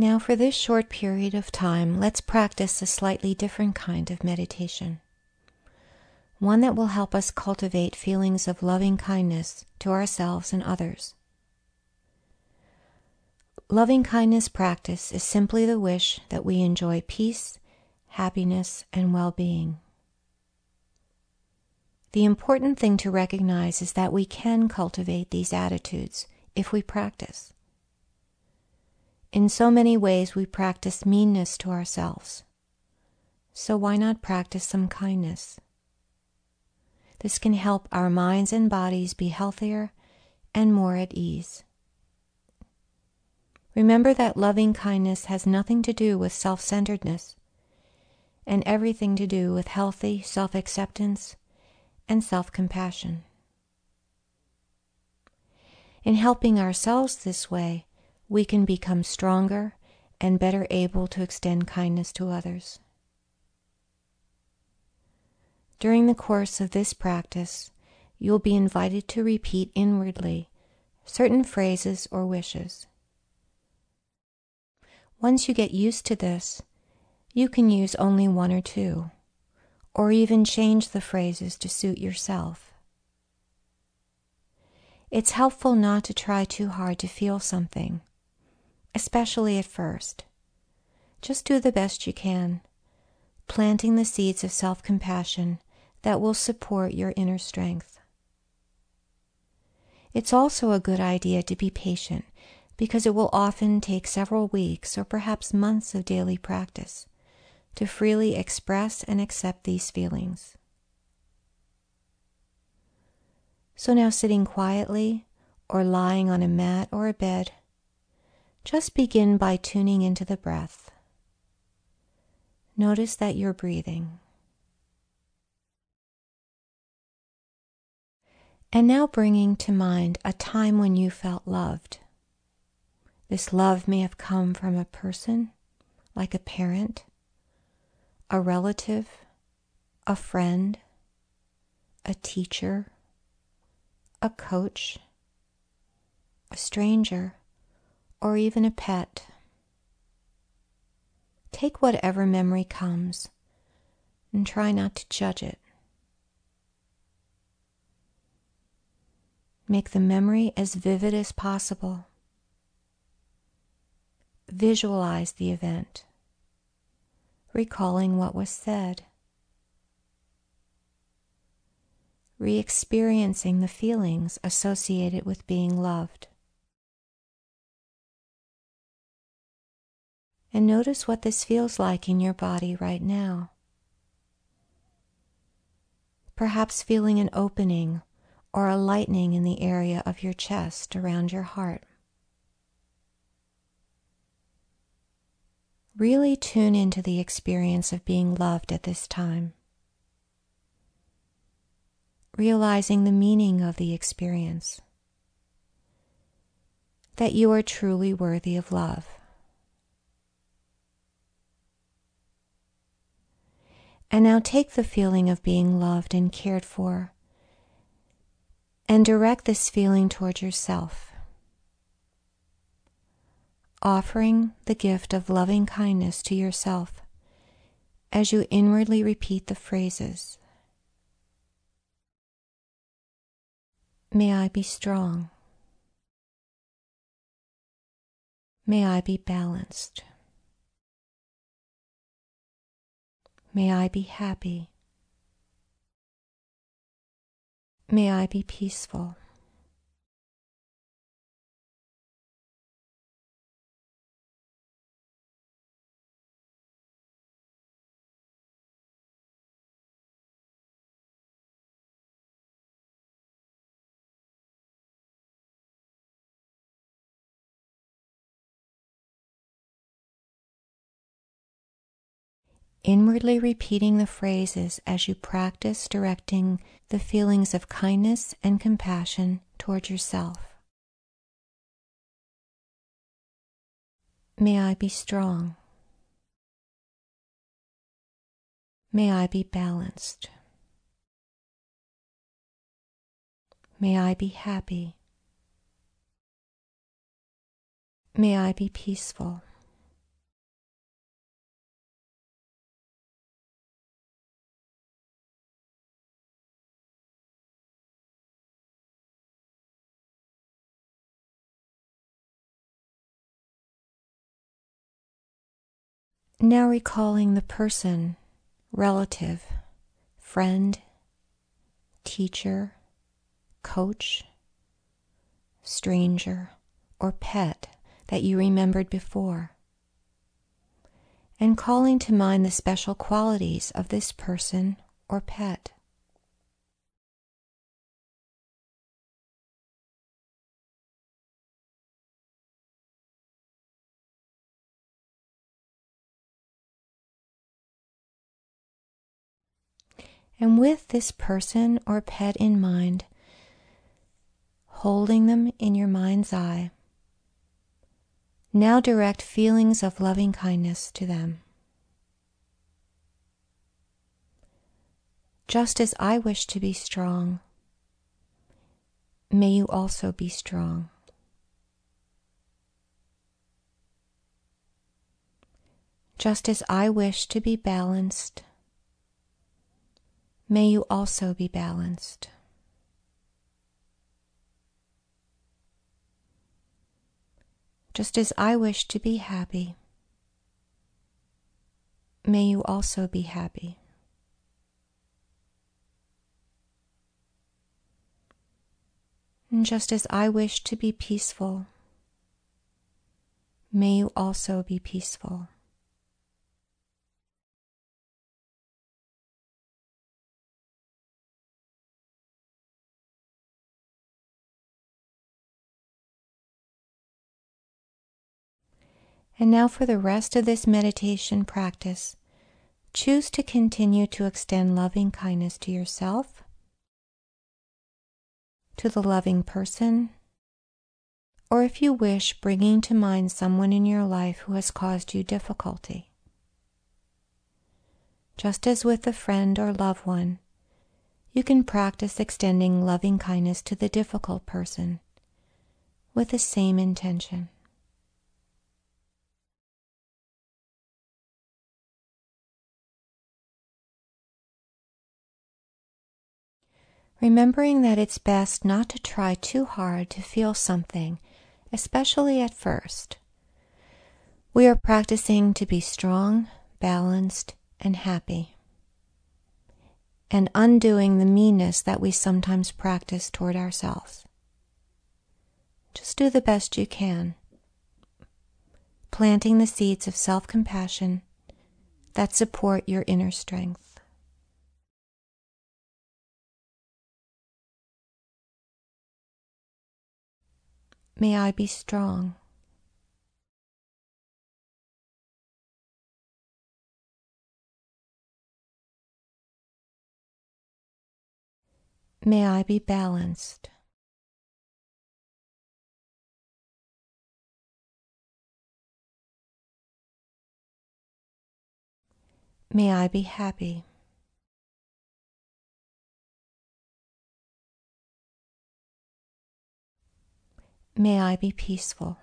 Now, for this short period of time, let's practice a slightly different kind of meditation. One that will help us cultivate feelings of loving kindness to ourselves and others. Loving kindness practice is simply the wish that we enjoy peace, happiness, and well being. The important thing to recognize is that we can cultivate these attitudes if we practice. In so many ways, we practice meanness to ourselves. So why not practice some kindness? This can help our minds and bodies be healthier and more at ease. Remember that loving kindness has nothing to do with self centeredness and everything to do with healthy self acceptance and self compassion. In helping ourselves this way, we can become stronger and better able to extend kindness to others. During the course of this practice, you'll be invited to repeat inwardly certain phrases or wishes. Once you get used to this, you can use only one or two, or even change the phrases to suit yourself. It's helpful not to try too hard to feel something especially at first. Just do the best you can, planting the seeds of self compassion that will support your inner strength. It's also a good idea to be patient because it will often take several weeks or perhaps months of daily practice to freely express and accept these feelings. So now, sitting quietly or lying on a mat or a bed, just begin by tuning into the breath. Notice that you're breathing. And now bringing to mind a time when you felt loved. This love may have come from a person, like a parent, a relative, a friend, a teacher, a coach, a stranger, or even a pet. Take whatever memory comes and try not to judge it. Make the memory as vivid as possible. Visualize the event, recalling what was said, re experiencing the feelings associated with being loved. And notice what this feels like in your body right now. Perhaps feeling an opening or a lightening in the area of your chest around your heart. Really tune into the experience of being loved at this time, realizing the meaning of the experience, that you are truly worthy of love. And now take the feeling of being loved and cared for and direct this feeling toward yourself, offering the gift of loving kindness to yourself as you inwardly repeat the phrases May I be strong. May I be balanced. May I be happy.. May I be peaceful. Inwardly repeating the phrases as you practice directing the feelings of kindness and compassion toward yourself. May I be strong. May I be balanced. May I be happy. May I be peaceful. Now recalling the person, relative, friend, teacher, coach, stranger, or pet that you remembered before, and calling to mind the special qualities of this person or pet. And with this person or pet in mind, holding them in your mind's eye, now direct feelings of loving kindness to them. Just as I wish to be strong, may you also be strong. Just as I wish to be balanced, may you also be balanced. Just as I wish to be happy, may you also be happy. And just as I wish to be peaceful, may you also be peaceful. And now, for the rest of this meditation practice, choose to continue to extend loving kindness to yourself, to the loving person, or if you wish, bringing to mind someone in your life who has caused you difficulty. Just as with a friend or loved one, you can practice extending loving kindness to the difficult person with the same intention. Remembering that it's best not to try too hard to feel something, especially at first. We are practicing to be strong, balanced, and happy, and undoing the meanness that we sometimes practice toward ourselves. Just do the best you can, planting the seeds of self compassion that support your inner strength. May I be strong. May I be balanced. May I be happy. May I be peaceful.